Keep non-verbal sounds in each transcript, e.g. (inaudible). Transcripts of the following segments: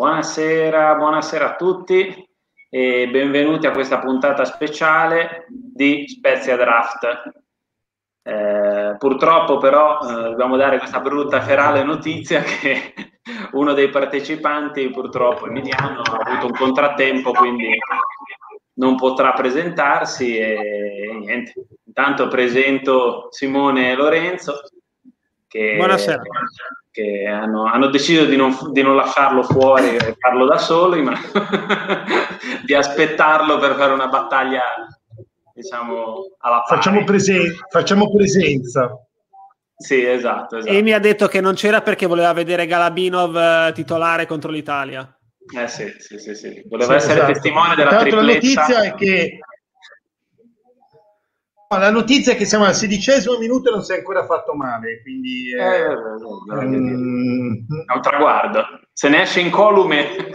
Buonasera, buonasera a tutti e benvenuti a questa puntata speciale di Spezia Draft. Eh, purtroppo però eh, dobbiamo dare questa brutta ferale notizia (laughs) che uno dei partecipanti purtroppo Emiliano ha avuto un contrattempo quindi non potrà presentarsi e niente intanto presento Simone e Lorenzo che, Buonasera. che hanno, hanno, deciso di non, di non, lasciarlo fuori e farlo da soli ma (laughs) di aspettarlo per fare una battaglia diciamo alla pari. Facciamo, presen- facciamo presenza sì, esatto, esatto. E mi ha detto che non c'era perché voleva vedere Galabinov eh, titolare contro l'Italia. Eh sì, sì, sì, sì. voleva sì, essere esatto. testimone della Tra tripletta. La notizia è che la notizia è che siamo al sedicesimo minuto e non si è ancora fatto male, quindi eh, eh, mm. è un traguardo. Se ne esce incolume (laughs)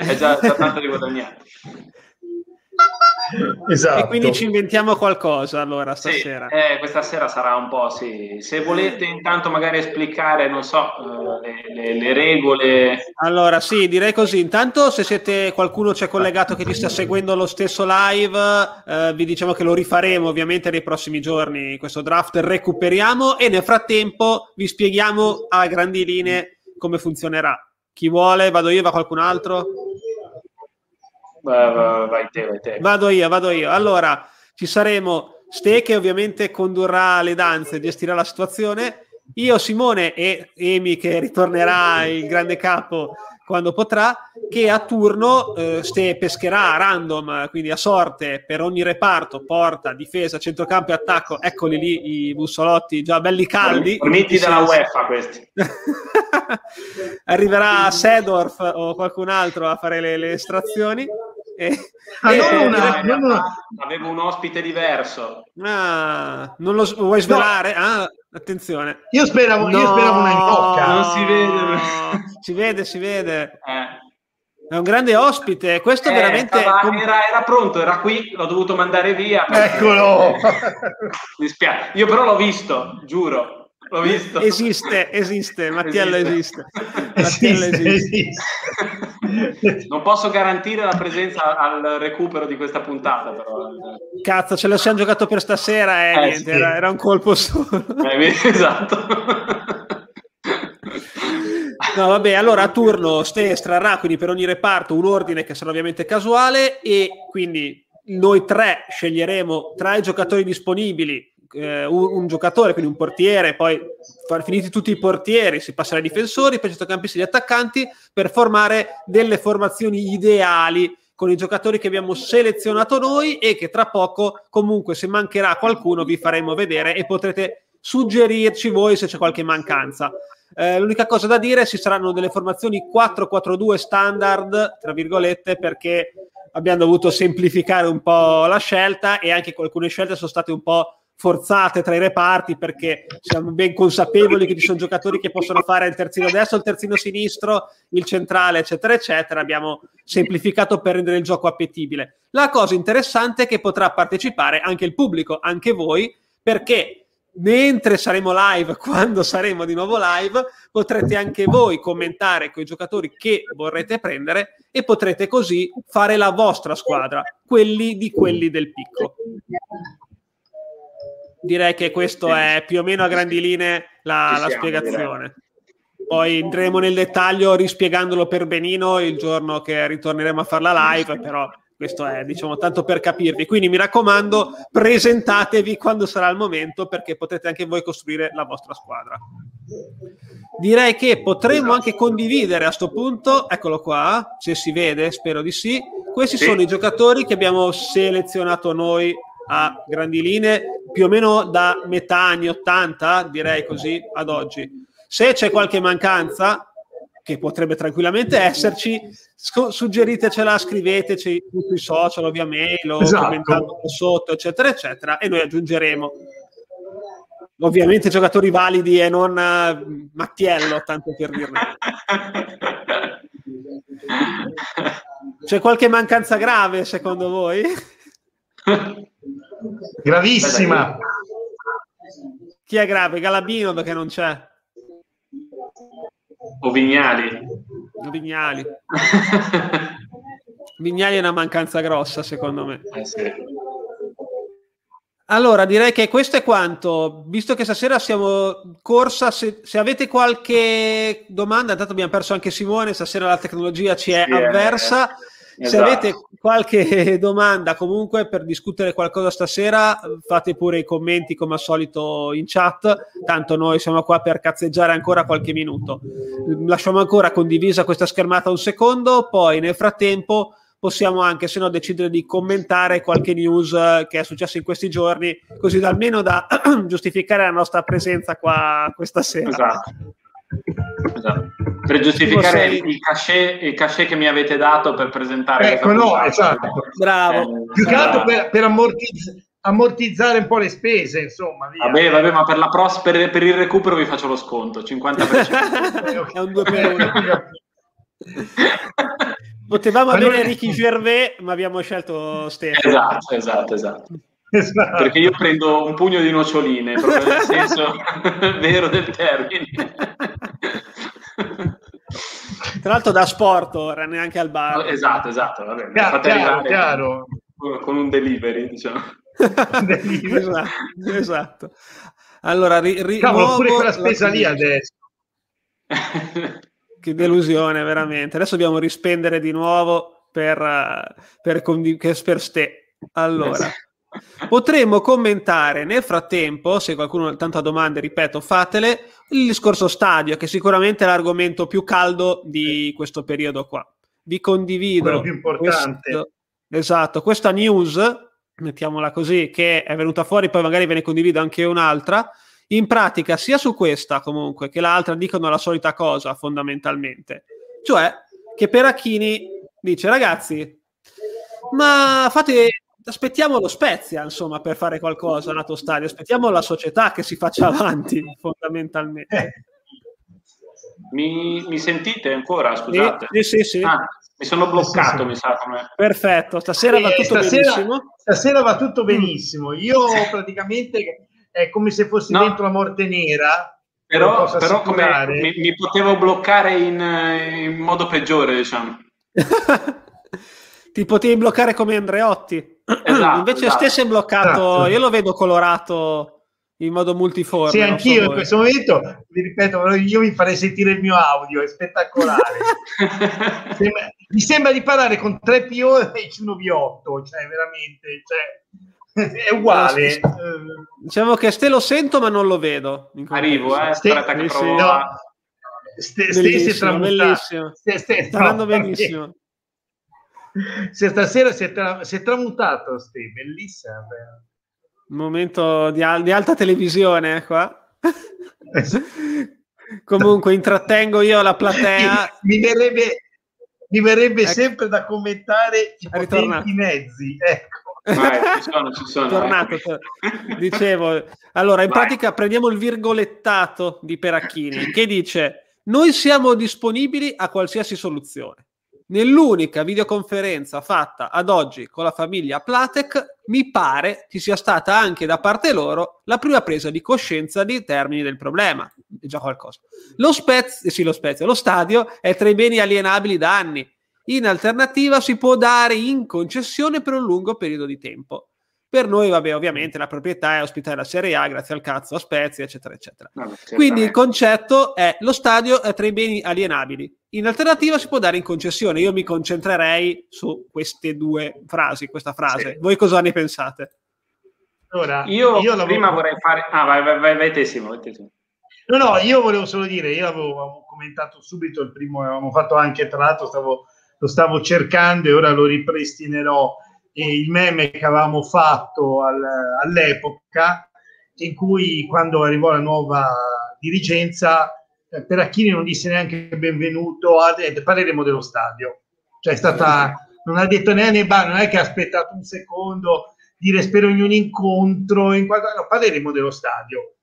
è già, già tanto di guadagnato. Esatto. E quindi ci inventiamo qualcosa allora stasera. Sì, eh, questa sera sarà un po' sì. Se volete intanto magari esplicare, non so, eh, le, le, le, regole. Allora sì, direi così. Intanto se siete qualcuno c'è collegato che ci sta seguendo lo stesso live, eh, vi diciamo che lo rifaremo ovviamente nei prossimi giorni. Questo draft recuperiamo e nel frattempo vi spieghiamo a grandi linee come funzionerà. Chi vuole, vado io, va qualcun altro? Vai te, vai te. Vado io, vado io. Allora, ci saremo Ste che ovviamente condurrà le danze, e gestirà la situazione. Io, Simone e Emi che ritornerà il grande capo quando potrà, che a turno eh, Ste pescherà a random, quindi a sorte per ogni reparto, porta, difesa, centrocampo e attacco. Eccoli lì i bussolotti già belli caldi. Forniti dalla UEFA questi. (laughs) Arriverà Sedorf o qualcun altro a fare le, le estrazioni. E, ah, e, non una, non una... Avevo un ospite diverso. Ah, non lo vuoi svelare? No. Ah, attenzione. Io speravo, no, io speravo una in bocca. Non si vede. (laughs) si vede, si vede. Eh. È un grande ospite, questo eh, veramente... Stava, era, era, pronto, era qui, l'ho dovuto mandare via. Eccolo! Mi dispiace. Io però l'ho visto, giuro. L'ho visto. Esiste, esiste, Mattiello esiste. Mattiello esiste. esiste. Non posso garantire la presenza al recupero di questa puntata, però. Cazzo, ce lo siamo giocato per stasera e eh, niente, sì. era, era, un colpo solo. Eh, esatto. No, vabbè, allora a turno Ste estrarrà quindi per ogni reparto un ordine che sarà ovviamente casuale e quindi noi tre sceglieremo tra i giocatori disponibili eh, un, un, giocatore, quindi un portiere, poi finiti tutti i portieri si passa ai difensori, poi centrocampisti e attaccanti per formare delle formazioni ideali con i giocatori che abbiamo selezionato noi e che tra poco comunque se mancherà qualcuno vi faremo vedere e potrete suggerirci voi se c'è qualche mancanza. Eh, l'unica cosa da dire ci saranno delle formazioni 4-4-2 standard, tra virgolette, perché abbiamo dovuto semplificare un po' la scelta e anche alcune scelte sono state un po' forzate tra i reparti perché siamo ben consapevoli che ci sono giocatori che possono fare il terzino destro, il terzino sinistro, il centrale, eccetera, eccetera. Abbiamo semplificato per rendere il gioco appetibile. La cosa interessante è che potrà partecipare anche il pubblico, anche voi, perché mentre saremo live, (laughs) quando saremo di nuovo live, potrete anche voi commentare con i giocatori che vorrete prendere e potrete così fare la vostra squadra, quelli di quelli del picco direi che questo è più o meno a grandi linee la, la spiegazione. Poi entreremo nel dettaglio rispiegandolo per benino il giorno che ritorneremo a fare la live, però questo è diciamo tanto per capirvi. Quindi mi raccomando, presentatevi quando sarà il momento perché potete anche voi costruire la vostra squadra. Direi che potremmo esatto. anche condividere a questo punto, eccolo qua, se si vede, spero di sì. Questi sì. sono i giocatori che abbiamo selezionato noi a grandi linee più o meno da metà anni 80, direi così, ad oggi. Se c'è qualche mancanza, che potrebbe tranquillamente esserci, suggeritecela, scriveteci sui social, ovvia mail, o esatto. commentando sotto, eccetera, eccetera, e noi aggiungeremo. Ovviamente giocatori validi e non uh, Mattiello, tanto per dirne. (laughs) C'è qualche mancanza grave secondo voi? (laughs) Gravissima. Chi è grave? Galabino perché non c'è. O Vignali. Vignali. (laughs) Vignali è una mancanza grossa, secondo me. Eh sì. Allora, direi che questo è quanto. Visto che stasera siamo corsa, se, se avete qualche domanda, intanto abbiamo perso anche Simone, stasera la tecnologia ci è sì, avversa. Eh, se esatto. avete qualche (laughs) domanda comunque per discutere qualcosa stasera, fate pure i commenti come al solito in chat, tanto noi siamo qua per cazzeggiare ancora qualche minuto. Lasciamo ancora condivisa questa schermata un secondo, poi nel frattempo possiamo anche se no decidere di commentare qualche news eh, che è successo in questi giorni, così da, almeno da (clears throat) giustificare la nostra presenza qua questa sera. Esatto. Esatto. Per giustificare il, il, cachet, il cachet che mi avete dato per presentare. Ecco, no, esatto. Bravo. Eh, Più che altro per, per ammortizzare ammortizzare un po' le spese, insomma. Via. Vabbè, vabbè, ma per, la pros- per, per il recupero vi faccio lo sconto, 50%. (laughs) è un 2 per 1. (laughs) Potevamo allora... avere Ricky Gervais, ma abbiamo scelto Stefano. Esatto, esatto, esatto. Esatto. Perché io prendo un pugno di noccioline, proprio nel (laughs) senso (laughs) vero del termine. Tra l'altro da sport ora, neanche al bar. Esatto, esatto. Vabbè, chiaro, chiaro, chiaro. Con un delivery, diciamo. (laughs) esatto, esatto. Allora, ri- ri- Cavolo, pure quella spesa lì adesso. che delusione, veramente. Adesso dobbiamo rispendere di nuovo per, per, per ste. Allora, potremmo commentare nel frattempo, se qualcuno ha tanta domande, ripeto, fatele, il discorso stadio, che sicuramente è l'argomento più caldo di questo periodo qua. Vi condivido. Quello più importante. Questo, esatto, questa news, mettiamola così, che è venuta fuori, poi magari ve ne condivido anche un'altra in pratica sia su questa comunque che l'altra dicono la solita cosa fondamentalmente, cioè che Peracchini dice ragazzi, ma fate, aspettiamo lo Spezia insomma per fare qualcosa lato stadio, aspettiamo la società che si faccia avanti (laughs) fondamentalmente. Mi, mi sentite ancora? Scusate. Sì, sì, sì. Ah, mi sono bloccato, sì, sì. mi sa. Come... Perfetto, stasera va tutto stasera, benissimo. Stasera va tutto benissimo. Io praticamente è come se fossi no. dentro la morte nera. Però, però come, mi, mi, potevo bloccare in, in modo peggiore, diciamo. (laughs) Ti potevi bloccare come Andreotti. (clears throat) Esatto, Invece esatto. è bloccato, esatto. io lo vedo colorato in modo multiforme. Sì, anch'io in questo momento, vi ripeto, io mi farei sentire il mio audio, è spettacolare. (laughs) sembra, mi sembra di parlare con 3 PO e c 1 v 8 cioè veramente... Cioè, (laughs) è uguale. Diciamo che ste lo sento, ma non lo vedo. Arrivo, eh. Aspetta che provo. No. Ste. Ste, ste, benissimo. Se stasera si è, tra, si è tramutato, ste, bellissimo. Un momento di, al, di alta televisione eh, qua. (laughs) Comunque intrattengo io la platea. Mi, mi verrebbe, mi verrebbe ecco. sempre da commentare i potenti mezzi. Ecco. Vai, ci sono, ci sono. Tornato, eh. dicevo, allora in Vai. pratica prendiamo il virgolettato di Peracchini che dice noi siamo disponibili a qualsiasi soluzione. Nell'unica videoconferenza fatta ad oggi con la famiglia Platek, mi pare ci sia stata anche da parte loro la prima presa di coscienza dei termini del problema. È già qualcosa. Lo Spezia, sì, lo Spezia, lo stadio è tra i beni alienabili da anni in alternativa si può dare in concessione per un lungo periodo di tempo. Per noi, vabbè, ovviamente la proprietà è ospitare la Serie A grazie al cazzo a Spezia, eccetera, eccetera. No, Quindi il concetto è lo stadio è tra i beni alienabili. In alternativa si può dare in concessione. Io mi concentrerei su queste due frasi, questa frase. Sì. Voi cosa ne pensate? Allora, io, io prima vorrei fare... Ah, vai, vai, vai, vai tessimo, vai tessimo. No, no, io volevo solo dire, io avevo, avevo commentato subito il primo, avevamo fatto anche, tra l'altro stavo lo stavo cercando e ora lo ripristinerò. Il meme che avevamo fatto al, all'epoca, in cui quando arrivò la nuova dirigenza, eh, Peracchini non disse neanche benvenuto, a, eh, parleremo dello stadio. Cioè è stata, non ha detto neanche, non è che ha aspettato un secondo, dire spero in un incontro, in qualche, no, parleremo dello stadio.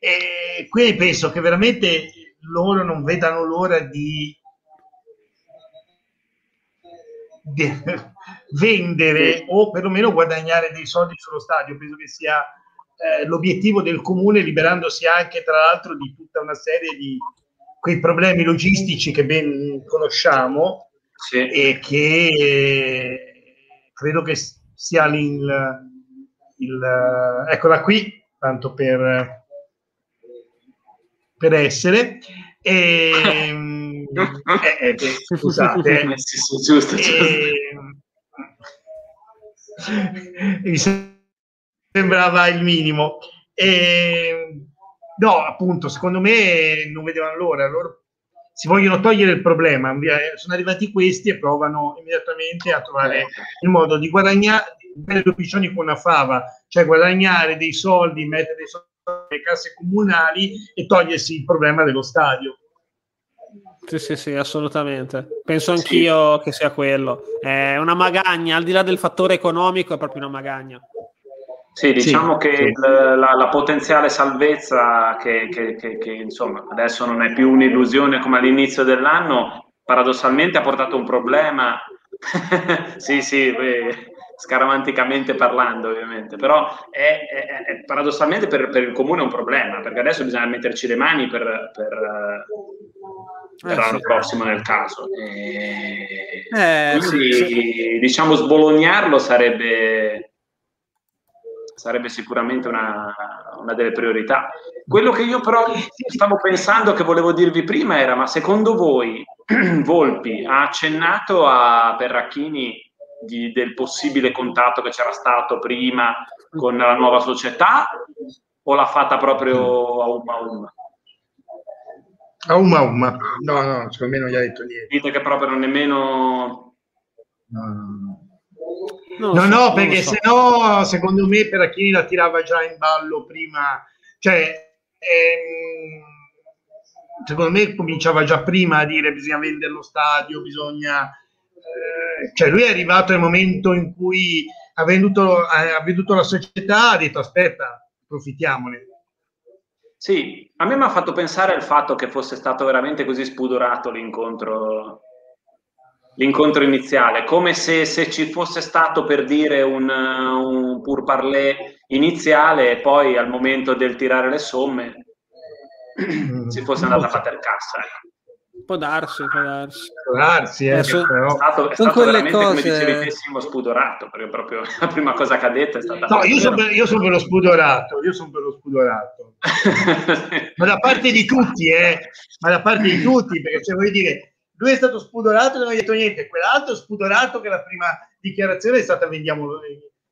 E quindi penso che veramente loro non vedano l'ora di vendere o perlomeno guadagnare dei soldi sullo stadio. Penso che sia eh, l'obiettivo del comune, liberandosi anche tra l'altro di tutta una serie di, quei problemi logistici che ben conosciamo sì. e che eh, credo che sia il, il eccola qui, tanto per, per essere. E, (laughs) eh, eh, scusate, sì, sì, giusto, giusto. E, mi sembrava il minimo. E, no, appunto, secondo me non vedevano l'ora. Loro si vogliono togliere il problema. Sono arrivati questi e provano immediatamente a trovare il modo di guadagnare due piccioni con una fava, cioè guadagnare dei soldi, mettere dei soldi nelle casse comunali e togliersi il problema dello stadio. Sì, sì, sì, assolutamente. Penso anch'io sì. che sia quello. È una magagna, al di là del fattore economico, è proprio una magagna. Sì, diciamo sì, che sì. La, la, la, potenziale salvezza che, che, che, che, insomma adesso non è più un'illusione come all'inizio dell'anno, paradossalmente ha portato un problema. (laughs) sì, sì, beh, scaramanticamente parlando ovviamente, però è, è, è paradossalmente per, per, il comune un problema, perché adesso bisogna metterci le mani per, per, l'anno sì. prossimo nel caso. E eh, quindi sì. diciamo sbolognarlo sarebbe sarebbe sicuramente una, una, delle priorità. Quello che io però stavo pensando che volevo dirvi prima era, ma secondo voi (clears throat) Volpi ha accennato a Perracchini di, del possibile contatto che c'era stato prima con la nuova società o l'ha fatta proprio a umma umma? A umma umma, no, no, secondo me non gli ha detto niente. Dite che proprio non nemmeno... No, no, no. No, no, no, perché so. se no, secondo me Perachini la tirava già in ballo prima, cioè, ehm, secondo me cominciava già prima a dire bisogna vendere lo stadio, bisogna... Eh, cioè lui è arrivato nel momento in cui ha venduto, ha venduto la società, ha detto aspetta, approfittiamone. Sì, a me mi ha fatto pensare al fatto che fosse stato veramente così spudorato l'incontro l'incontro iniziale, come se, se, ci fosse stato per dire un, un pur parler iniziale e poi al momento del tirare le somme mm. si fosse andata a fare cassa. Ecco. Può darsi, può darsi. Può darsi, eh, so, però... È stato, è stato veramente, cose... come dicevi te, Simo, spudorato, perché proprio la prima cosa che ha detto è stata... No, io sono, per, io sono per lo spudorato, io sono per lo spudorato. (laughs) ma da parte di tutti, eh, ma da parte di tutti, perché se vuoi dire lui è stato spudorato e non ha detto niente, quell'altro spudorato che la prima dichiarazione è stata vendiamo,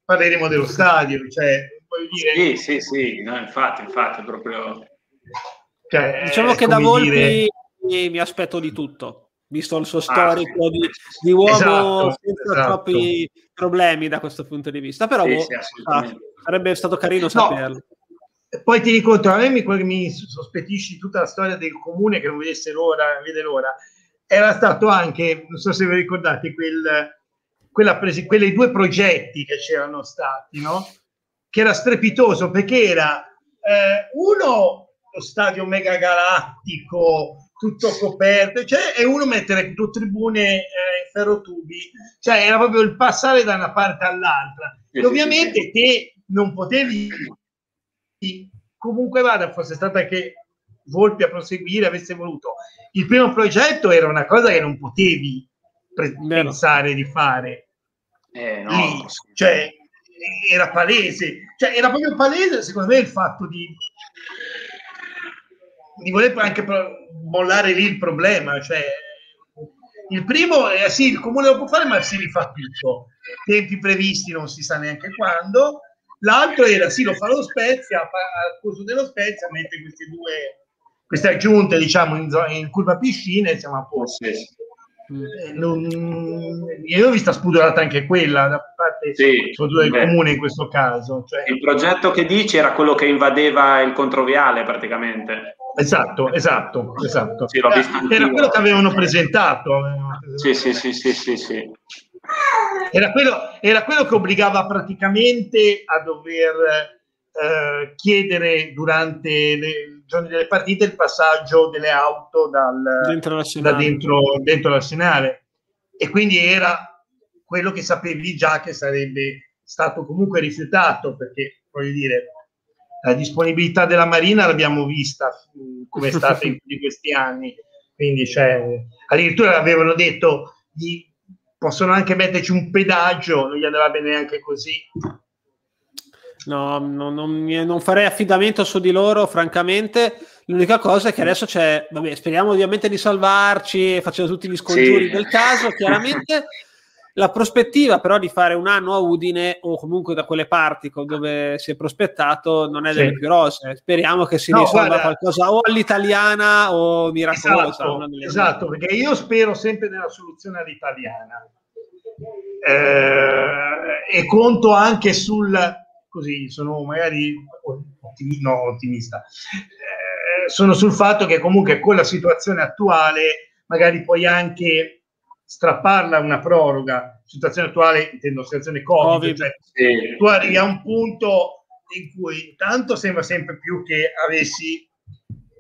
parleremo dello stadio, cioè, dire... Sì, sì, sì, no, infatti, infatti, proprio... Cioè, diciamo che da Volpi dire... mi aspetto di tutto, visto il suo storico ah, di, di, uomo esatto, senza esatto. troppi problemi da questo punto di vista, però sì, boh, sì, sarebbe stato carino saperlo. No poi ti dico, a me mi, mi sospettisci tutta la storia del comune che non vedesse l'ora, vede l'ora era stato anche, non so se vi ricordate, quel, quella presi, quei due progetti che c'erano stati, no? che era strepitoso perché era eh, uno lo stadio mega galattico tutto coperto. Cioè, e uno mettere due tribune eh, in ferrotubi. Cioè era proprio il passare da una parte all'altra. E ovviamente sì, sì. che non potevi comunque vada fosse stata che Volpi a proseguire avesse voluto. Il primo progetto era una cosa che non potevi pre- pensare di fare. Eh, no, Lì, cioè, era palese, cioè, era proprio palese secondo me il fatto di, di voler anche mollare lì il problema. Cioè, il primo è sì, il comune lo può fare, ma si rifà tutto. Tempi previsti non si sa neanche quando. L'altro era sì, lo fa lo Spezia, al corso dello Spezia mette questi due queste aggiunte diciamo in, in curva piscina e siamo a posto. Sì. Eh, non, io ho visto spudorata anche quella da parte sì, del beh. comune in questo caso. Cioè. Il progetto che dici era quello che invadeva il controviale praticamente. Esatto, esatto, esatto. Sì, era, era quello che avevano presentato. Sì, sì, sì, sì, sì, sì. Era, quello, era quello che obbligava praticamente a dover eh, chiedere durante i giorni delle partite il passaggio delle auto dal, dentro da dentro, dentro l'arsenale. E quindi era quello che sapevi già che sarebbe stato comunque rifiutato perché voglio dire la disponibilità della Marina l'abbiamo vista come è stata in (laughs) questi anni, quindi cioè, addirittura avevano detto di, possono anche metterci un pedaggio, non gli andava bene neanche così. No, no non, non, farei affidamento su di loro, francamente. L'unica cosa è che adesso c'è, vabbè, speriamo ovviamente di salvarci, facendo tutti gli scongiuri sì. del caso, chiaramente. La prospettiva però di fare un anno a Udine o comunque da quelle parti dove si è prospettato non è delle sì. più rose. Speriamo che si no, risolva qualcosa o all'italiana o miracolosa. Esatto, esatto, perché io spero sempre nella soluzione all'italiana. Eh, e conto anche sul così sono magari ottimi, no, ottimista eh, sono sul fatto che comunque con la situazione attuale magari puoi anche strapparla una proroga, situazione attuale intendo situazione Covid, COVID cioè, sì. tu arrivi a un punto in cui intanto sembra sempre più che avessi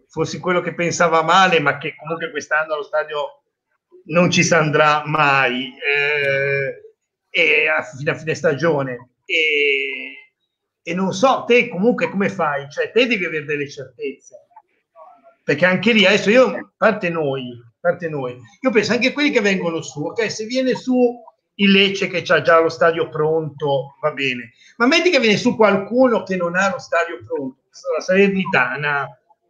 fossi quello che pensava male, ma che comunque quest'anno allo stadio non ci si andrà mai eh, e a fine, a fine stagione. E, e non so, te comunque come fai? Cioè, te devi avere delle certezze. Perché anche lì, adesso io, parte noi, parte noi. Io penso anche quelli che vengono su, ok, se viene su il Lecce che ha già lo stadio pronto, va bene. Ma metti che viene su qualcuno che non ha lo stadio pronto, la Salernitana,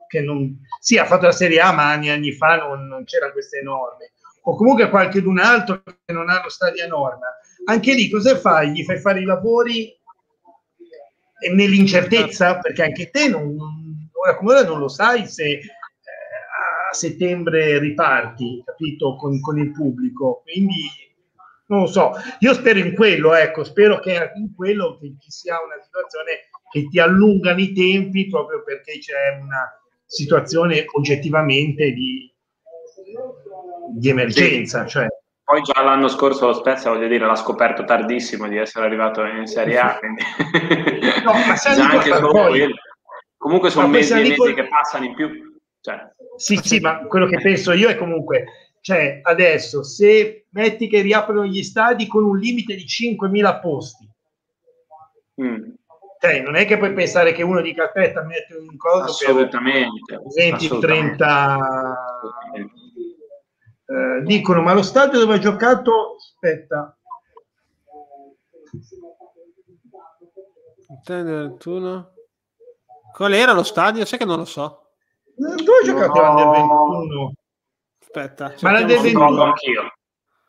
che non... Sì, ha fatto la Serie A, ma anni, anni fa non, non c'era queste norme. O comunque qualche altro che non ha lo stadio a norma. Anche lì cosa fai? Gli fai fare i lavori nell'incertezza? Perché anche te non, ora come ora non lo sai se settembre riparti, capito, con, con, il pubblico. Quindi non lo so, io spero in quello, ecco, spero che in quello che ci sia una situazione che ti allungano i tempi proprio perché c'è una situazione oggettivamente di, di emergenza. Sì. Cioè. Poi già l'anno scorso lo Spezia, voglio dire, l'ha scoperto tardissimo di essere arrivato in Serie A. (laughs) Quindi... no, ma (laughs) anche poi, Comunque sono mesi e mesi che passano in più. Cioè, sì, sì, ma quello che penso io è comunque, cioè adesso se metti che riaprono gli stadi con un limite di 5.000 posti, mm. cioè, non è che puoi pensare che uno dica aspetta, metti un coso assolutamente, per 20, 30 eh, dicono ma lo stadio dove ha giocato aspetta 21 qual era lo stadio? sai che non lo so dove hai giocato no. l'Under 21? Aspetta, ma l'Under 21 anch'io.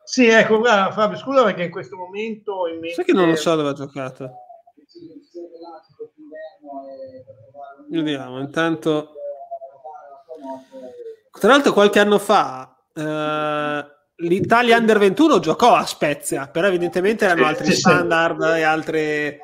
Sì, ecco, guarda, Fabio, scusa perché in questo momento in mente... Sai che non lo so dove ha giocato? Vediamo, intanto... Tra l'altro qualche anno fa eh, l'Italia Under 21 giocò a Spezia, però evidentemente erano altri standard e altre...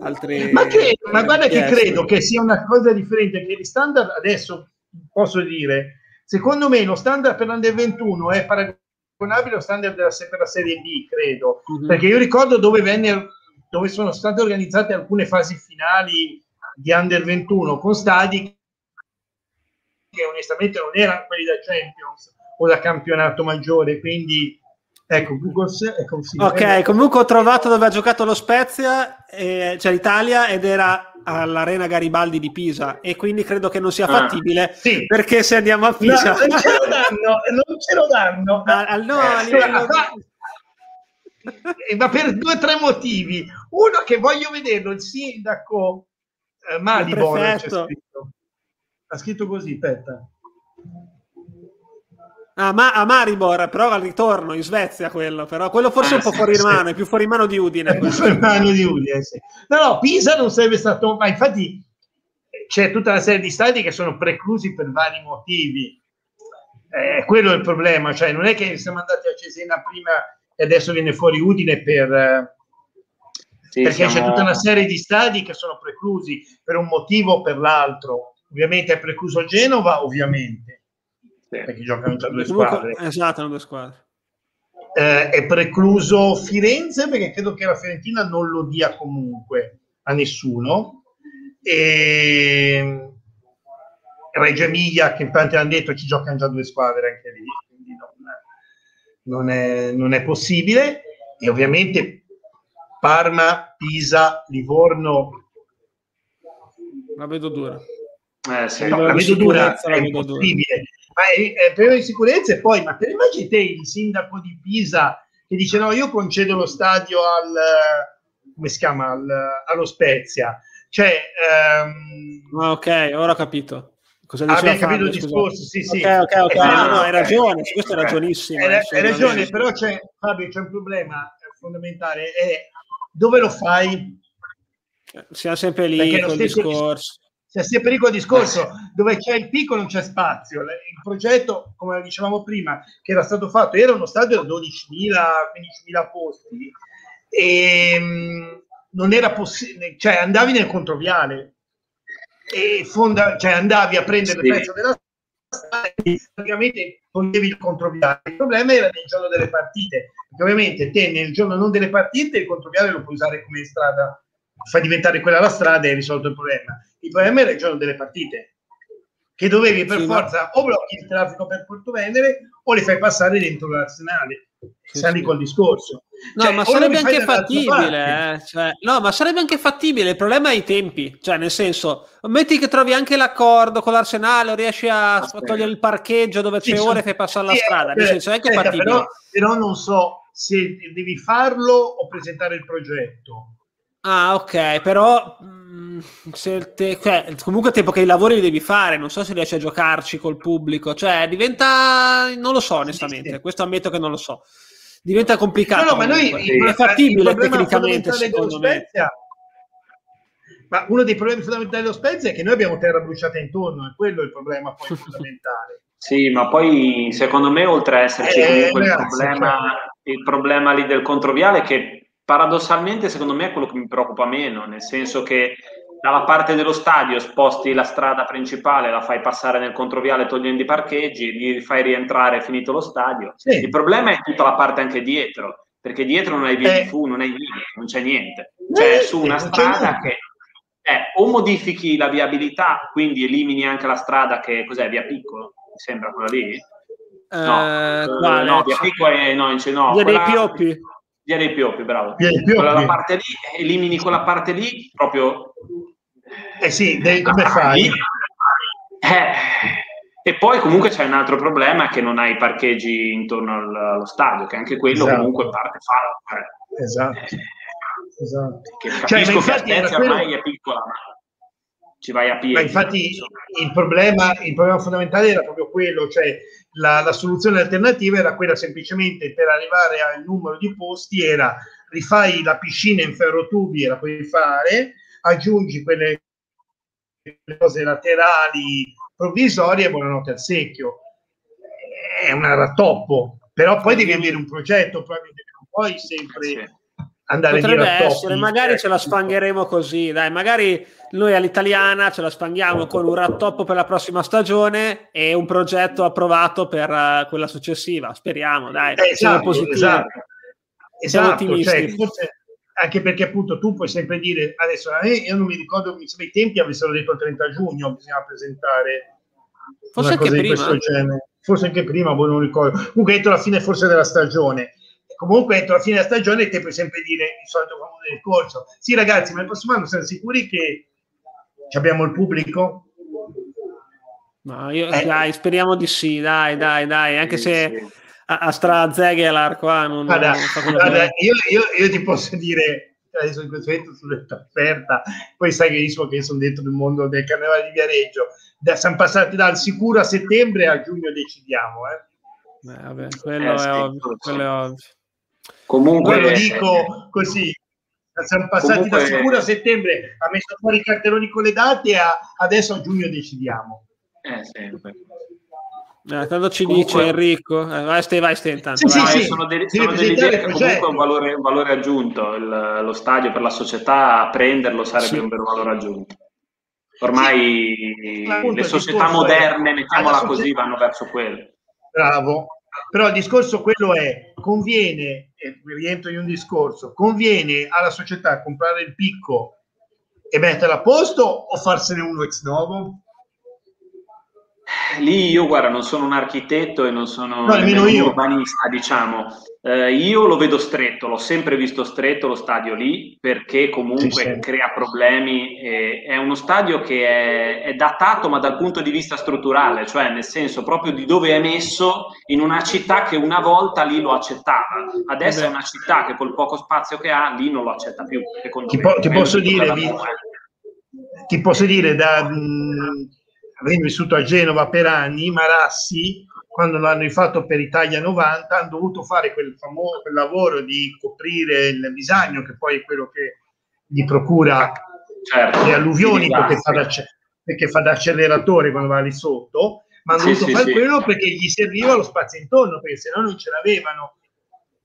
altre... Ma, che, ma guarda che credo che sia una cosa differente, che gli standard adesso posso dire, secondo me lo standard per l'Under 21 è paragonabile allo standard della, per la Serie B, credo, mm-hmm. perché io ricordo dove, venne, dove sono state organizzate alcune fasi finali di Under 21 con stadi che onestamente non erano quelli da Champions o da campionato maggiore, quindi ecco, Google è Ok, comunque ho trovato dove ha giocato lo Spezia, eh, cioè l'Italia, ed era all'Arena Garibaldi di Pisa e quindi credo che non sia ah, fattibile ah, sì. perché se andiamo a Pisa no, non ce lo danno, non ce lo danno. (laughs) Ah, no, a eh, livello... (laughs) ma per due o tre motivi uno che voglio vederlo il sindaco eh, Malibor ha scritto. ha scritto così aspetta Ah, ma a Maribor, però al ritorno in Svezia quello, però quello forse ah, è un po' fuori sì. mano, è più fuori mano di Udine. È più fuori mano di Udine, sì. No, no, Pisa non sarebbe stato, ma infatti c'è tutta una serie di stadi che sono preclusi per vari motivi. Eh, quello è il problema, cioè non è che siamo andati a Cesena prima e adesso viene fuori Udine per... Sì, perché siamo... c'è tutta una serie di stadi che sono preclusi per un motivo o per l'altro. Ovviamente è precluso Genova, ovviamente perché giocano già due squadre. Esatto, hanno due squadre. Eh, è precluso Firenze perché credo che la Fiorentina non lo dia comunque a nessuno. E Reggio Emilia, che in tanti hanno detto ci giocano già due squadre anche lì, quindi non, non, è, non è possibile. E ovviamente Parma, Pisa, Livorno La vedo dura. Eh, sì. no, la vedo dura, è impossibile. Ma è, è problema di sicurezza e poi, ma te immagini te il sindaco di Pisa che dice no, io concedo lo stadio al, come si chiama, al, allo Spezia. Cioè, um... ok, ora ho capito. Cosa diceva ah, capito il discorso, sì, sì. Ok, ok, ok. Eh, no, no, hai ragione, questo è ragionissimo. Hai, hai ragione, però c'è, Fabio, c'è un problema fondamentale, è dove lo fai? Siamo sempre lì con il discorso. Siamo sempre lì il discorso, dove c'è il picco non c'è spazio. Il progetto, come dicevamo prima, che era stato fatto, era uno stadio da 12.000, 15.000 posti e ehm, non era possibile, cioè andavi nel controviale e fonda, cioè andavi a prendere sì. il pezzo della strada e praticamente toglievi il controviale. Il problema era nel giorno delle partite, perché ovviamente te nel giorno non delle partite il controviale lo puoi usare come strada, fai diventare quella la strada e hai risolto il problema. Il problema era il giorno delle partite, che dovevi per sì, forza ma... o blocchi il traffico per Porto Venere o li fai passare dentro l'arsenale. Sì, Sali sì. col discorso. No, cioè, ma sarebbe anche fattibile. Eh? Cioè, no, ma sarebbe anche fattibile. Il problema è i tempi. Cioè, nel senso, metti che trovi anche l'accordo con l'Arsenale, o riesci a ah, togliere il parcheggio dove c'è ore e fai passare la strada. Nel senso, è anche fattibile. Però, però non so se devi farlo o presentare il progetto. Ah, ok, però mm, se te, cioè, comunque il tempo che i lavori li devi fare, non so se riesci a giocarci col pubblico, cioè diventa, non lo so onestamente, sì, sì. questo ammetto che non lo so, diventa complicato. No, no, ma noi, è fattibile tecnicamente secondo me. Ma uno dei problemi fondamentali dello Spezia è che noi abbiamo terra bruciata intorno, è quello il problema poi (laughs) fondamentale. Sì, ma poi secondo me oltre a esserci eh, comunque il, problema, cioè. il problema lì del controviale che paradossalmente secondo me è quello che mi preoccupa meno, nel senso che dalla parte dello stadio sposti la strada principale, la fai passare nel controviale togliendo i parcheggi, li fai rientrare finito lo stadio. Sì. Il problema è tutta la parte anche dietro, perché dietro non hai via eh. fu, non hai via, non c'è niente. Cioè, su una strada che eh, o modifichi la viabilità, quindi elimini anche la strada che cos'è, via Piccolo, mi sembra quella lì? No, eh, uh, no via Piccolo è no, no, via quella... dei Pioppi Via dei Pioppi, bravo. Via dei Pioppi. Quella parte lì, elimini quella parte lì proprio... Eh sì, devi, come fai? Eh, e poi comunque c'è un altro problema che non hai parcheggi intorno allo stadio, che anche quello esatto. comunque parte fa. Eh. Esatto. esatto. Che cioè, capisco cioè, che Spezia quello... ormai è piccola, ma ci vai a piedi. Ma infatti il problema, il problema fondamentale era proprio quello, cioè la, la, soluzione alternativa era quella semplicemente per arrivare al numero di posti era rifai la piscina in ferrotubi e la puoi fare, aggiungi quelle cose laterali provvisorie e buonanotte al secchio. È un rattoppo, però poi devi avere un progetto, puoi sempre... Eh andare Potrebbe essere, magari ce la sfangheremo così, dai, magari noi all'italiana ce la sfanghiamo con un rattoppo per la prossima stagione e un progetto approvato per uh, quella successiva, speriamo, dai, eh, siamo esatto, positivi. Esatto, siamo esatto, ottimisti. Cioè, forse, anche perché appunto tu puoi sempre dire, adesso eh, io non mi ricordo, mi i tempi avessero detto il 30 giugno bisogna presentare forse anche prima. Forse anche prima, non ricordo. Comunque entro la fine forse della stagione comunque entro la fine della stagione te puoi sempre dire il solito famoso del corso sì ragazzi ma il prossimo anno siamo sicuri che abbiamo il pubblico? No, io, eh. dai, speriamo di sì, dai, dai, dai, anche sì, se sì. a, a Strazeghe l'arco ah, non, guarda, non guarda, io, io, io, ti posso dire adesso in questo momento sulla offerta poi sai che io, che sono dentro il mondo del carnevale di Viareggio da, siamo passati dal sicuro a settembre a giugno decidiamo eh. Beh, vabbè, quello, eh, è ovvio, quello è ovvio Comunque, lo dico così, siamo passati comunque, da sicuro a settembre, ha messo fuori i cartelloni con le date e adesso a giugno decidiamo. Eh, sempre. Eh, tanto ci comunque, dice Enrico, eh, vai Ste, vai Ste, intanto. Sì, sì, sì, sono, delle, sono delle idee che comunque un valore, un valore aggiunto, il, lo stadio per la società, a prenderlo sarebbe sì. un vero valore aggiunto. Ormai sì. le società moderne, mettiamola così, vanno verso quello. Bravo, però il discorso quello è, conviene, e rientro in un discorso, conviene alla società comprare il picco e metterlo a posto o farsene uno ex novo? Lì io, guarda, non sono un architetto e non sono no, un urbanista, diciamo. Eh, io lo vedo stretto, l'ho sempre visto stretto lo stadio lì perché comunque sì, sì. crea problemi. È uno stadio che è, è, datato, ma dal punto di vista strutturale, cioè nel senso proprio di dove è messo in una città che una volta lì lo accettava. Adesso Vabbè. è una città che col poco spazio che ha lì non lo accetta più. Ti, po- ti posso dire, vi, ti posso dire da. Mh, avendo vissuto a Genova per anni, Marassi, quando l'hanno fatto per Italia 90, hanno dovuto fare quel, famoso, quel lavoro di coprire il bisagno, che poi è quello che gli procura certo, le alluvioni, perché fa, da, perché fa, da, acceleratore quando va lì sotto, ma hanno sì, dovuto sì, fare sì. quello perché gli serviva lo spazio intorno, perché se no non ce l'avevano.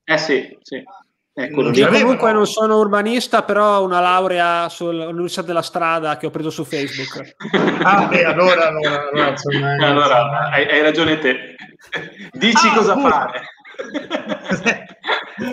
Eh sì, sì. Ecco, Io comunque non sono urbanista, però ho una laurea sull'Università della Strada che ho preso su Facebook. (laughs) ah, beh, allora, allora, allora, insomma, (laughs) allora hai, hai, ragione te. (laughs) Dici ah, cosa pure. fare.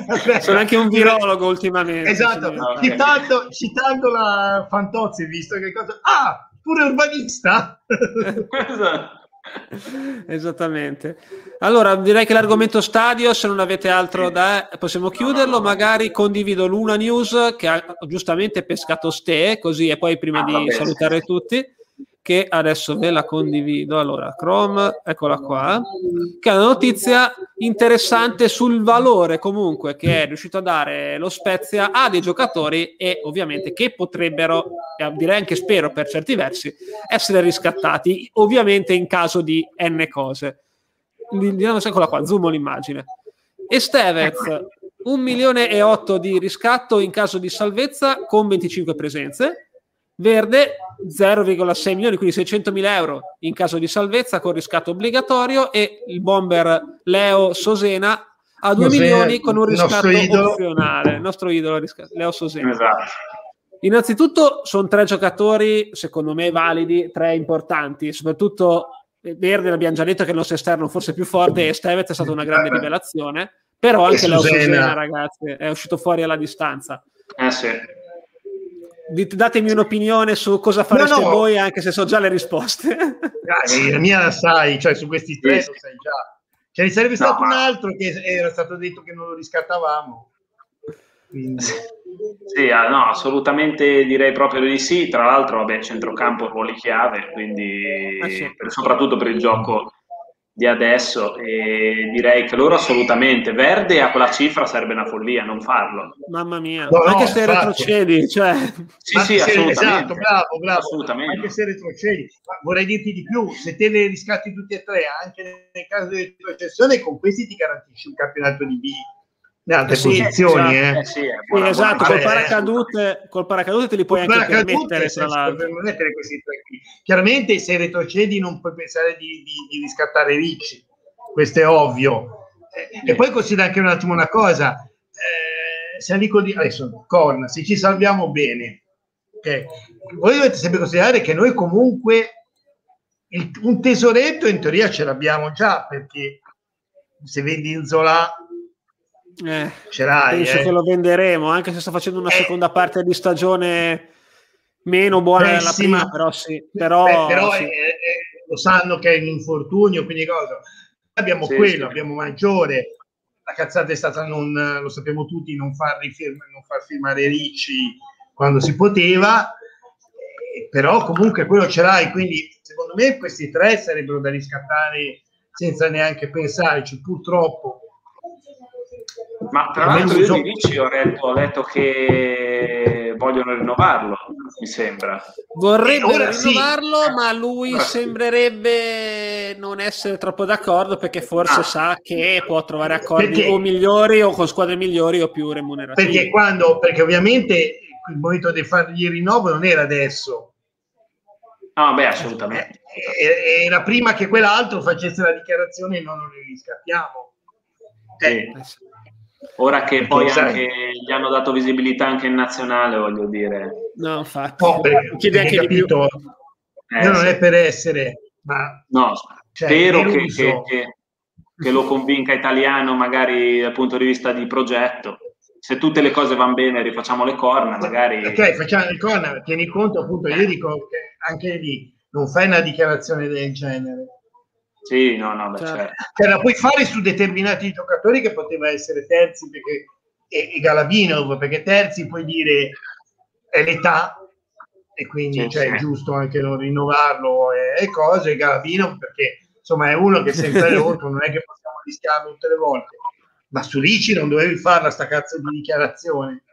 Aspetta. Sono anche un virologo ultimamente. Esatto, okay. citando, citando la Fantozzi, visto che cosa... Ah, pure urbanista? esatto. (laughs) Esattamente. Allora, direi che l'argomento stadio, se non avete altro da possiamo chiuderlo. Magari condivido l'una news che ha giustamente pescato Ste, così e poi prima ah, di salutare tutti che adesso ve la condivido. Allora, Chrome, eccola qua, che è una notizia interessante sul valore comunque che è riuscito a dare lo Spezia a dei giocatori e ovviamente che potrebbero, direi anche spero per certi versi, essere riscattati, ovviamente in caso di N cose. Eccola qua, zoom l'immagine. Estevez, un milione e otto di riscatto in caso di salvezza con 25 presenze Verde 0,6 milioni, quindi 600 mila euro in caso di salvezza con riscatto obbligatorio e il bomber Leo Sosena a 2 milioni con un riscatto opzionale. Il nostro idolo, Leo Sosena. Esatto. Innanzitutto sono tre giocatori, secondo me, validi, tre importanti, soprattutto Verde, l'abbiamo già detto che è il nostro esterno forse più forte e Stevez è stata una grande rivelazione, però anche Leo Sosena, ragazzi, è uscito fuori alla distanza. Eh sì datemi un'opinione su cosa fareste no, no. voi, anche se so già le risposte. Dai, la mia la sai, cioè su questi tre sì. lo sai già. Ce ne sarebbe stato no, un altro che era stato detto che non lo riscattavamo. Quindi... Sì, ah, no, assolutamente direi proprio di sì. Tra l'altro, vabbè, centrocampo ruoli chiave, quindi ah, sì. soprattutto per il gioco di adesso e direi che loro assolutamente Verde a quella cifra sarebbe una follia non farlo. Mamma mia. No, anche no, se retrocedi cioè... sì sì assolutamente. esatto, bravo bravo. Assolutamente. anche se retrocedi Ma vorrei dirti di più se te ne riscatti tutti e tre anche nel caso di retrocessione con questi ti garantisci un campionato di B altre eh sì, posizioni. Esatto, eh. Eh sì, sì, esatto col, paracadute, col paracadute te li puoi anche permettere. Tra l'altro. permettere questi tre Chiaramente se retrocedi non puoi pensare di, di, di riscattare Ricci, questo è ovvio. Eh, e poi considera anche un attimo una cosa, eh, se dico di adesso, Corna, se ci salviamo bene, okay, voi dovete sempre considerare che noi comunque il, un tesoretto in teoria ce l'abbiamo già, perché se vendi in Zola eh, Ce l'hai, penso eh. che lo venderemo, anche se sta facendo una eh. seconda parte di stagione meno buona Beh, della sì. prima, però sì. Però, Beh, però sì. lo sanno che è un infortunio, quindi cosa? Abbiamo sì, quello, abbiamo maggiore. La cazzata è stata, non, lo sappiamo tutti, non far, rifirma, non far firmare Ricci quando si poteva, eh, però comunque quello ce l'hai, quindi secondo me questi tre sarebbero da riscattare senza neanche pensarci. Purtroppo ma tra l'altro io di Ricci ho letto, ho letto che vogliono rinnovarlo, mi sembra. Vorrebbero rinnovarlo, sì. ma lui ora sembrerebbe non essere troppo d'accordo perché forse ah. sa che può trovare accordi perché? o migliori o con squadre migliori o più remunerativi. Perché quando, perché ovviamente il momento di fargli il rinnovo non era adesso. No, beh, assolutamente. Eh, era prima che quell'altro facesse la dichiarazione e non lo riscattiamo. Eh, sì. Ora che poi anche gli hanno dato visibilità anche in nazionale, voglio dire. No, infatti. No, perché, chiede anche capito, di più. Eh, non sì. è per essere, ma... No, cioè, spero che, che, che, che, lo convinca italiano, magari dal punto di vista di progetto. Se tutte le cose vanno bene, rifacciamo le corna, magari... Ok, facciamo le corna, tieni conto, appunto, io dico che anche lì non fai una dichiarazione del genere. Sì, no, no, beh, cioè, certo. cioè, la puoi fare su determinati giocatori che poteva essere terzi perché, e, e Galabinov, perché terzi puoi dire è l'età e quindi sì, cioè, sì. è giusto anche non rinnovarlo e, e cose, Galabinov perché insomma è uno che sempre (laughs) rotto, non è che possiamo rischiarlo tutte le volte, ma su Ricci non dovevi farla sta cazzo di dichiarazione.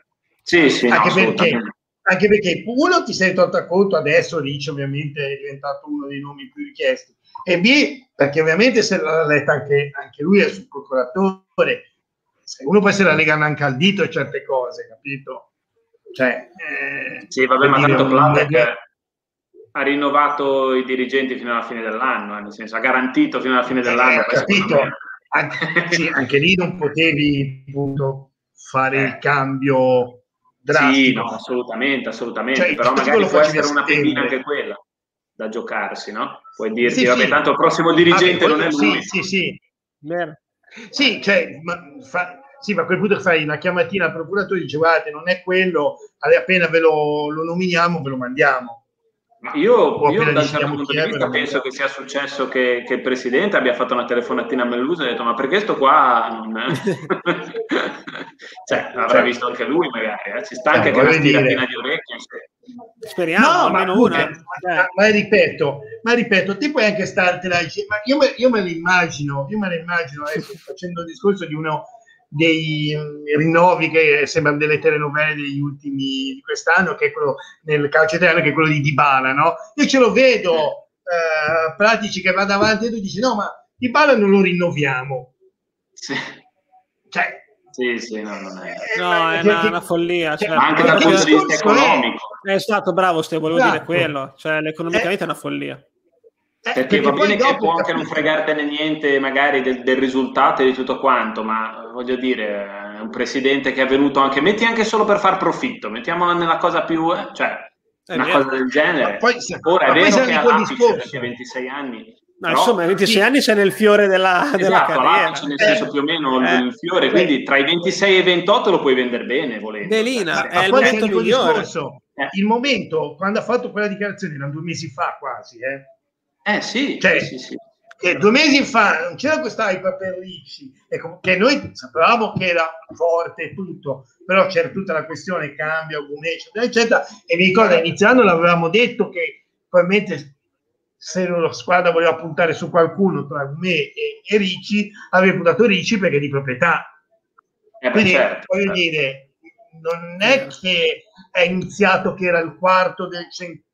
Sì, sì, anche, no, perché, anche perché uno ti sei tolto conto adesso Ricci ovviamente è diventato uno dei nomi più richiesti e B perché ovviamente se l'ha letta anche, anche lui è sul procuratore. Se uno poi se la legano anche al dito certe cose capito? Cioè, eh, sì vabbè ma tanto Platek ha rinnovato i dirigenti fino alla fine dell'anno eh, nel senso ha garantito fino alla fine eh, dell'anno eh, capito. anche, sì, anche lì non potevi appunto fare il cambio drastico. sì no assolutamente assolutamente cioè, però magari può essere una pedina anche quella da giocarsi, no? Puoi dirti, sì, vabbè, sì. tanto il prossimo dirigente vabbè, non è lui. Sì, sì, sì. Sì, cioè, ma, fa, sì, ma a quel punto fai una chiamatina al procuratore e dice, guardate, non è quello, appena ve lo, lo nominiamo, ve lo mandiamo. Io, io da un certo punto di vista penso che sia successo che, che, il presidente abbia fatto una telefonatina a Melluso e ha detto ma perché sto qua non... (laughs) (laughs) cioè avrà cioè, visto anche lui magari eh? ci sta anche eh, che una stiratina di orecchie speriamo no, ma, una. Ma, ma, ripeto ma ripeto ti puoi anche startela ma io, io me l'immagino io me l'immagino adesso facendo il discorso di uno dei mm, rinnovi che sembrano delle telenovelle degli ultimi di quest'anno, che è quello nel calcio italiano, che è quello di Dybala, no? Io ce lo vedo eh, Pratici che va davanti e tu dici no, ma Dybala non lo rinnoviamo. Sì. Cioè, sì, sì, no, non è. Eh, no, è una, una follia. Cioè, anche dal punto di vista economico. È, è stato bravo, ste, volevo esatto. dire quello. Cioè, economicamente è una follia. Eh, perché, va bene che può anche non fregartene niente magari del, del, risultato e di tutto quanto, ma voglio dire, è un presidente che è venuto anche, metti anche solo per far profitto, mettiamola nella cosa più, eh, cioè, è una vero. cosa del genere. Poi, Ora è vero che ha l'apice perché 26 anni. No, però, insomma, 26 sì. anni sei nel fiore della, esatto, della carriera. nel senso più o meno eh, il fiore, quindi tra i 26 e i 28 lo puoi vendere bene, volendo. Delina, è il momento migliore. Discorso, il momento, quando ha fatto quella dichiarazione, erano due mesi fa quasi, eh, eh sì, cioè, sì, sì. Che due mesi fa non c'era questa hype per Ricci, che noi sapevamo che era forte e tutto, però c'era tutta la questione cambio, Gumè, eccetera, eccetera, e mi ricordo iniziando l'avevamo detto che probabilmente se la squadra voleva puntare su qualcuno tra me e, e Ricci, avrebbe puntato Ricci perché di proprietà. Eh Quindi certo, voglio certo. dire, non è che è iniziato che era il quarto del centro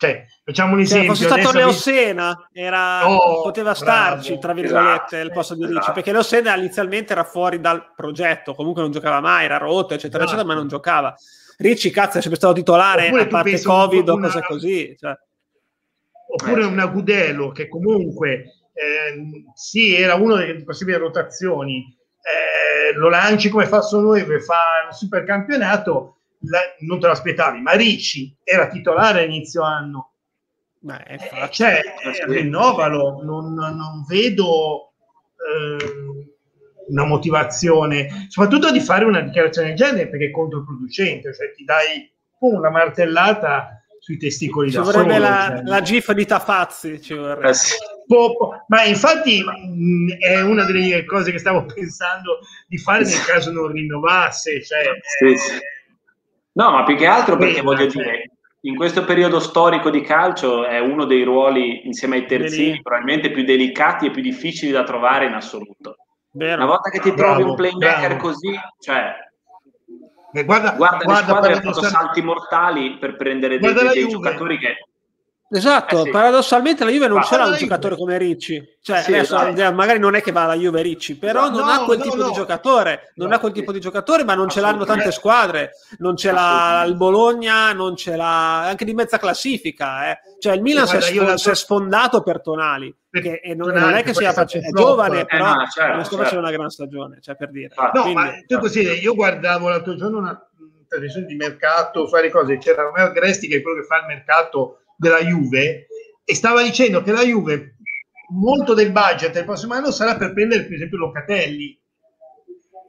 cioè, facciamo un esempio. Se fosse stato Leo Sena, era, oh, poteva starci, bravo, tra virgolette, esatto, il posto di Ricci, esatto. perché Leo Sena inizialmente era fuori dal progetto, comunque non giocava mai, era rotto, eccetera, esatto. eccetera, ma non giocava. Ricci, cazzo, è sempre stato titolare, oppure a parte Covid o cose così. Cioè. Oppure una Gudelo, che comunque, eh, sì, era una delle possibili rotazioni, eh, lo lanci come fa noi per fare il supercampionato, la, non te lo aspettavi, ma Ricci era titolare a inizio anno. Beh, eh, cioè, eh, rinnovalo, non, non vedo eh, una motivazione, soprattutto di fare una dichiarazione del genere perché è controproducente, cioè ti dai una martellata sui testicoli ci da vorrebbe solo, la, cioè. la gif di Tafazzi ci vorrebbe. Eh ma infatti mh, è una delle cose che stavo (laughs) pensando di fare nel caso non rinnovasse cioè, sì, eh, sì No, ma più che altro perché voglio dire, in questo periodo storico di calcio è uno dei ruoli, insieme ai terzini, probabilmente più delicati e più difficili da trovare in assoluto. Vero. Una volta che ti bravo, trovi un playmaker bravo. così, cioè, guarda, guarda, guarda le squadre hanno fatto salti mortali per prendere dei, dei giocatori che Esatto, eh sì. paradossalmente la Juve non c'era un giocatore come Ricci. Cioè, sì, adesso, esatto. magari non è che va alla Juve Ricci, però no, non ha quel no, tipo no. di giocatore. Non ha quel tipo di giocatore, ma non ce l'hanno tante squadre. Non ce l'ha il Bologna, non ce l'ha anche di mezza classifica. Eh. Cioè, il Milan si è, sfond- si è, sfondato per Tonali. Che, e non, non, è che sia facile, è giovane, eh, però no, certo, non sta certo. facendo una gran stagione, cioè per dire. No, Quindi, ma tu così, io guardavo l'altro giorno una trasmissione di mercato, fare cose, c'era Romeo Agresti che è quello che fa il mercato della Juve e stava dicendo che la Juve molto del budget del prossimo anno sarà per prendere per esempio Locatelli.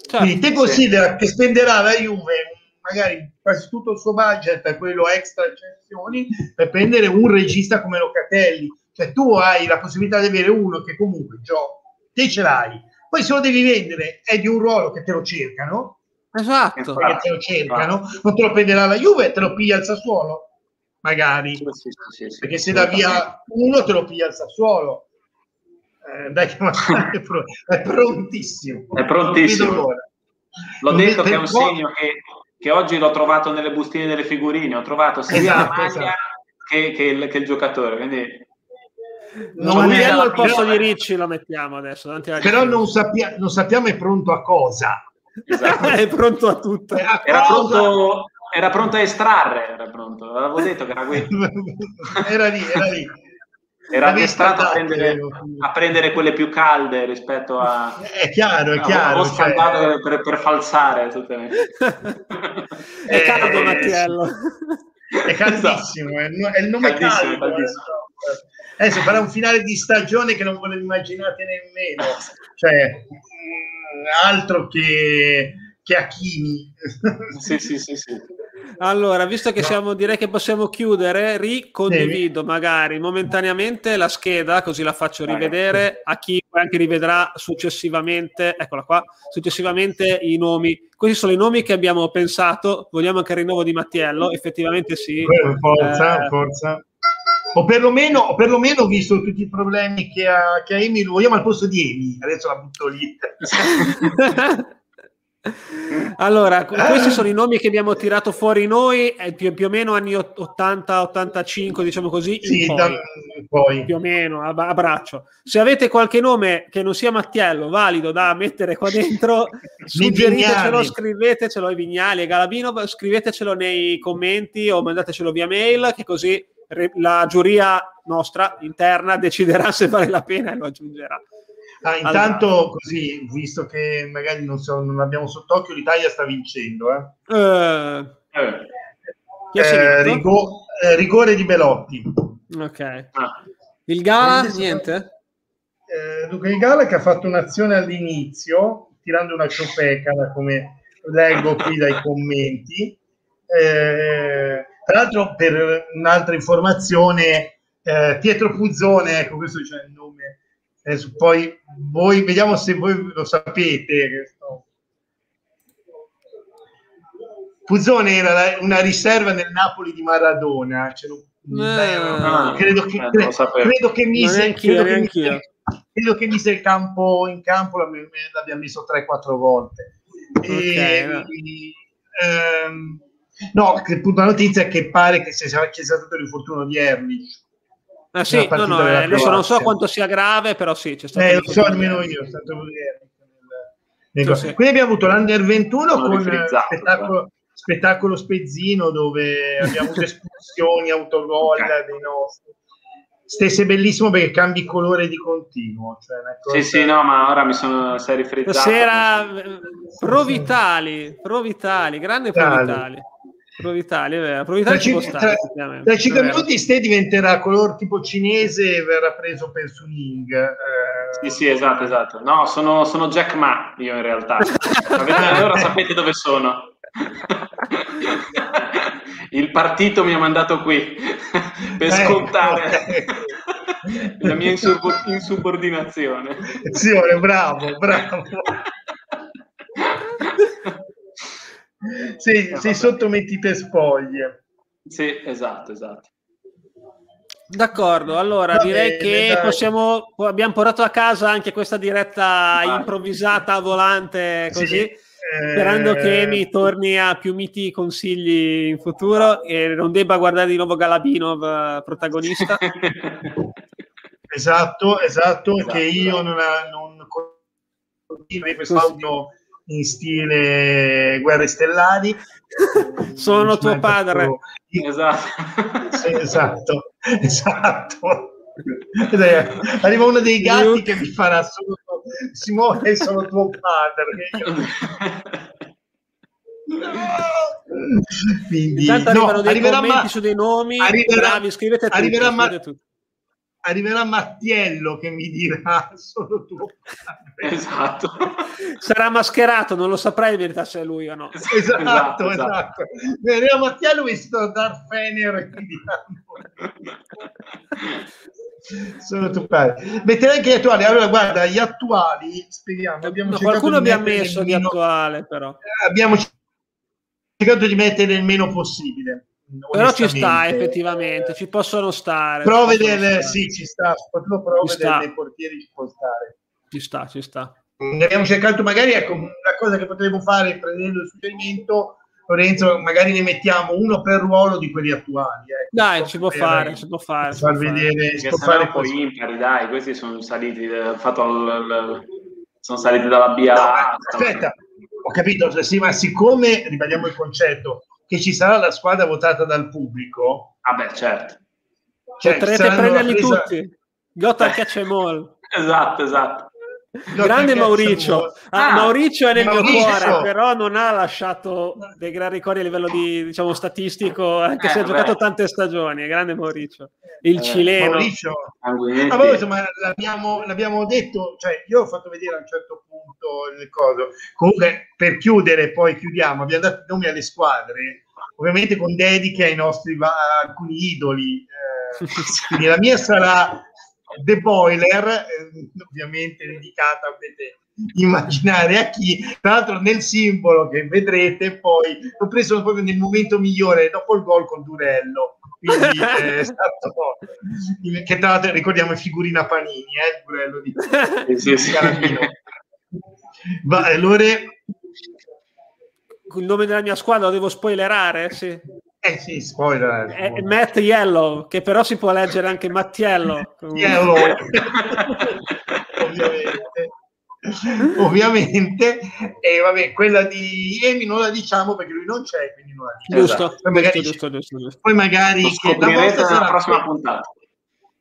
Certo, quindi te considera sì. che spenderà la Juve magari quasi tutto il suo budget per quello extra eccezioni per prendere un regista come Locatelli. Cioè tu hai la possibilità di avere uno che comunque gioca, te ce l'hai, poi se lo devi vendere è di un ruolo che te lo cercano, esatto. perché te lo cercano, non te lo prenderà la Juve, te lo piglia il Sassuolo, magari, sì, sì, sì, perché se da via uno te lo piglia il Sassuolo. Eh, dai, (laughs) è, pr- è prontissimo. È prontissimo. L'ho detto che è un segno che, che, oggi l'ho trovato nelle bustine delle figurine, ho trovato sia esatto, la maglia esatto. che, che, il, che, il, giocatore, quindi non Manello al posto di Ricci lo mettiamo adesso. Però non, sappia, non, sappiamo è pronto a cosa. Esatto. (laughs) è pronto a tutto. Era, era, pronto, era pronto, a estrarre, era pronto. L'avevo detto che era qui. (laughs) era lì, era lì. Era addestrato a prendere, a prendere, quelle più calde rispetto a... È chiaro, è chiaro. Ho scaldato cioè... per, per, falsare. Tutte le... è caldo eh, Mattiello. È caldissimo, è il nome caldissimo, caldo. Caldissimo. Adesso farà un finale di stagione che non ve lo immaginate nemmeno. Cioè, altro che, che Achini. sì, sì, sì, sì. Allora, visto che siamo, direi che possiamo chiudere, ricondivido sì. magari momentaneamente la scheda, così la faccio rivedere a chi anche rivedrà successivamente, eccola qua, successivamente i nomi. Questi sono i nomi che abbiamo pensato, vogliamo anche il rinnovo di Mattiello, effettivamente sì. Forza, eh, forza. O perlomeno, o perlomeno, visto tutti i problemi che ha, che ha Amy, lo vogliamo al posto di Amy, adesso la butto lì. (laughs) (laughs) allora, questi sono i nomi che abbiamo tirato fuori noi, più, più o meno anni 80-85, diciamo così, sì, poi, da, poi. più o meno a, a, braccio. Se avete qualche nome che non sia Mattiello, valido da mettere qua dentro, (laughs) suggeritecelo, scrivetecelo ai Vignali e Galabino, scrivetecelo nei commenti o mandatecelo via mail, che così la giuria nostra interna deciderà se vale la pena e lo aggiungerà. Ah, intanto allora. così, visto che magari non, so, non abbiamo sott'occhio, l'Italia sta vincendo. Eh? Uh, eh, rigo- eh, rigore di Belotti. Ok. Ah. Il Gala, niente? Eh, dunque il Gala che ha fatto un'azione all'inizio, tirando una ciofeca, da come leggo qui dai commenti. Eh, tra l'altro, per un'altra informazione, eh, Pietro Puzzone, ecco questo c'è il nome. Adesso poi voi vediamo se voi lo sapete. Puzzone era una riserva nel Napoli di Maradona. Cioè, eh, credo, che, eh, credo, che, mise, credo, che mise, credo che mise il campo in campo l'abbiamo messo 3-4 volte. Okay, e, no. ehm, No, della notizia è che pare che sia, sia stato l'infortunio di Erlich. Ah, sì, no, no, eh, adesso non so quanto sia grave, però sì, c'è stato. Eh, lo so nemmeno io, stato nel... sì. Quindi abbiamo avuto l'Under 21 Sono con spettacolo, spettacolo, spezzino dove abbiamo avuto (laughs) espulsioni, autogol okay. dei nostri. Stesse bellissimo perché cambi colore di continuo. Cioè cosa... Sì, sì, no, ma ora mi sono sei rifrizzato. Stasera Provitali, Provitali, grande Provitali. Provitali, è vero. Provitali tra, ci, stare, tra, tra 5 minuti Ste diventerà color tipo cinese e verrà preso per Suning. Eh. Sì, sì, esatto, esatto. No, sono, sono Jack Ma io in realtà. allora sapete dove sono. (laughs) Il partito mi ha mandato qui per ecco, scontare (laughs) la mia insubordinazione. Sì, bravo, bravo (laughs) sei, sei sottomettite spoglie. Sì, esatto, esatto. D'accordo, allora Va direi bene, che possiamo, abbiamo portato a casa anche questa diretta Vai. improvvisata volante così, sì, sperando eh... che Emi torni a più miti consigli in futuro e non debba guardare di nuovo Galabinov eh, protagonista. esatto, (laughs) esatto, esatto, che io non, non quest'audio in stile Guerre Stellari. (laughs) Sono tuo padre. Esatto. Sì, esatto, (laughs) esatto. Arriva uno dei gatti che mi farà solo Simone, sono tuo padre. (laughs) Quindi, Intanto arrivano no, dei arriverà commenti ma- su dei nomi arriverà, bravi, scrivete tutto, arriverà, ma- tutto arriverà Mattiello che mi dirà (laughs) solo tu. Esatto. Sarà mascherato, non lo saprai in verità se è lui o no. Esatto, esatto. esatto. Arriverà Mattiello visto Darth Fener sono tuppati. Metterei anche gli attuali. Allora, guarda, gli attuali, speriamo. Abbiamo no, qualcuno abbiamo messo di attuale, però. Abbiamo cercato di mettere il meno possibile. Però ci sta effettivamente, ci possono stare. Prove del, stare. sì, ci sta, soprattutto prove del, dei portieri ci può stare. Ci sta, ci sta. Ne abbiamo cercato magari, ecco, una cosa che potremmo fare prendendo il suggerimento, Lorenzo, magari ne mettiamo uno per ruolo di quelli attuali. Ecco, dai, ci può fare, si può fare. Far vedere, si può fare un po' impari, dai, questi sono saliti, eh, fatto l, l, sono saliti dalla BA. No, aspetta, ho capito, sì, ma siccome, ribadiamo il concetto, che ci sarà la squadra votata dal pubblico. Ah beh, certo. Cioè, Potrete prenderli presa... tutti. Gotta (laughs) catch em all. esatto, esatto. Grande Mauricio. Ah, Mauricio è nel Mauricio. mio cuore, però non ha lasciato dei gran ricordi a livello di, diciamo, statistico, anche eh, se ha giocato tante stagioni. Grande Mauricio, il eh, cileno. Mauricio. Ah, voi, insomma, l'abbiamo, l'abbiamo, detto, cioè io ho fatto vedere a un certo punto il coso. Comunque, per chiudere, poi chiudiamo, abbiamo dato i nomi alle squadre, ovviamente con dediche ai nostri alcuni idoli. Eh, (laughs) quindi la mia sarà The Boiler, eh, ovviamente dedicata, potete immaginare a chi, tra l'altro nel simbolo che vedrete poi, l'ho preso proprio nel momento migliore, dopo il gol con Durello, quindi (laughs) eh, è stato, che tra l'altro ricordiamo è figurina Panini, eh, il Durello di, sì, sì, Carabino. Va, allora... Il nome della mia squadra lo devo spoilerare? Sì. Eh sì, spoiler. È Matt Yellow, che però si può leggere anche Mattiello. (laughs) Yellow. ovviamente. ovviamente. E vabbè, quella di Emi non la diciamo perché lui non c'è, quindi non la diciamo. Giusto, poi magari, giusto, giusto, giusto. Poi magari che la sarà prossima puntata.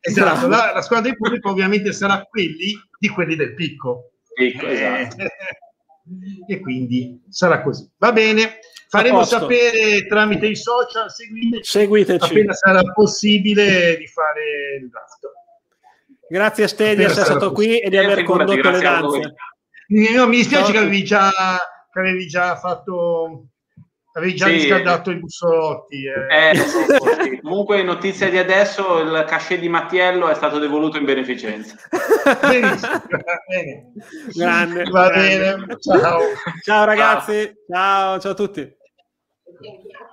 Esatto, la, la, squadra del pubblico ovviamente sarà quelli di quelli del picco. Picco, esatto. (laughs) e quindi sarà così. Va bene. Faremo sapere tramite i social, seguiteci, seguiteci. appena sarà possibile di fare il draft. Grazie a Ste di essere stato qui e di aver eh, condotto le danze. No, mi dispiace che avevi già, che avevi già fatto Avevi già sì. riscaldato i bussolotti. Eh. Eh, sì. Comunque, notizia di adesso: il cachet di Mattiello è stato devoluto in beneficenza. Benissimo, (laughs) bene. Grande, Va grande. bene. Ciao. Ciao ragazzi, ciao, ciao a tutti. Gracias.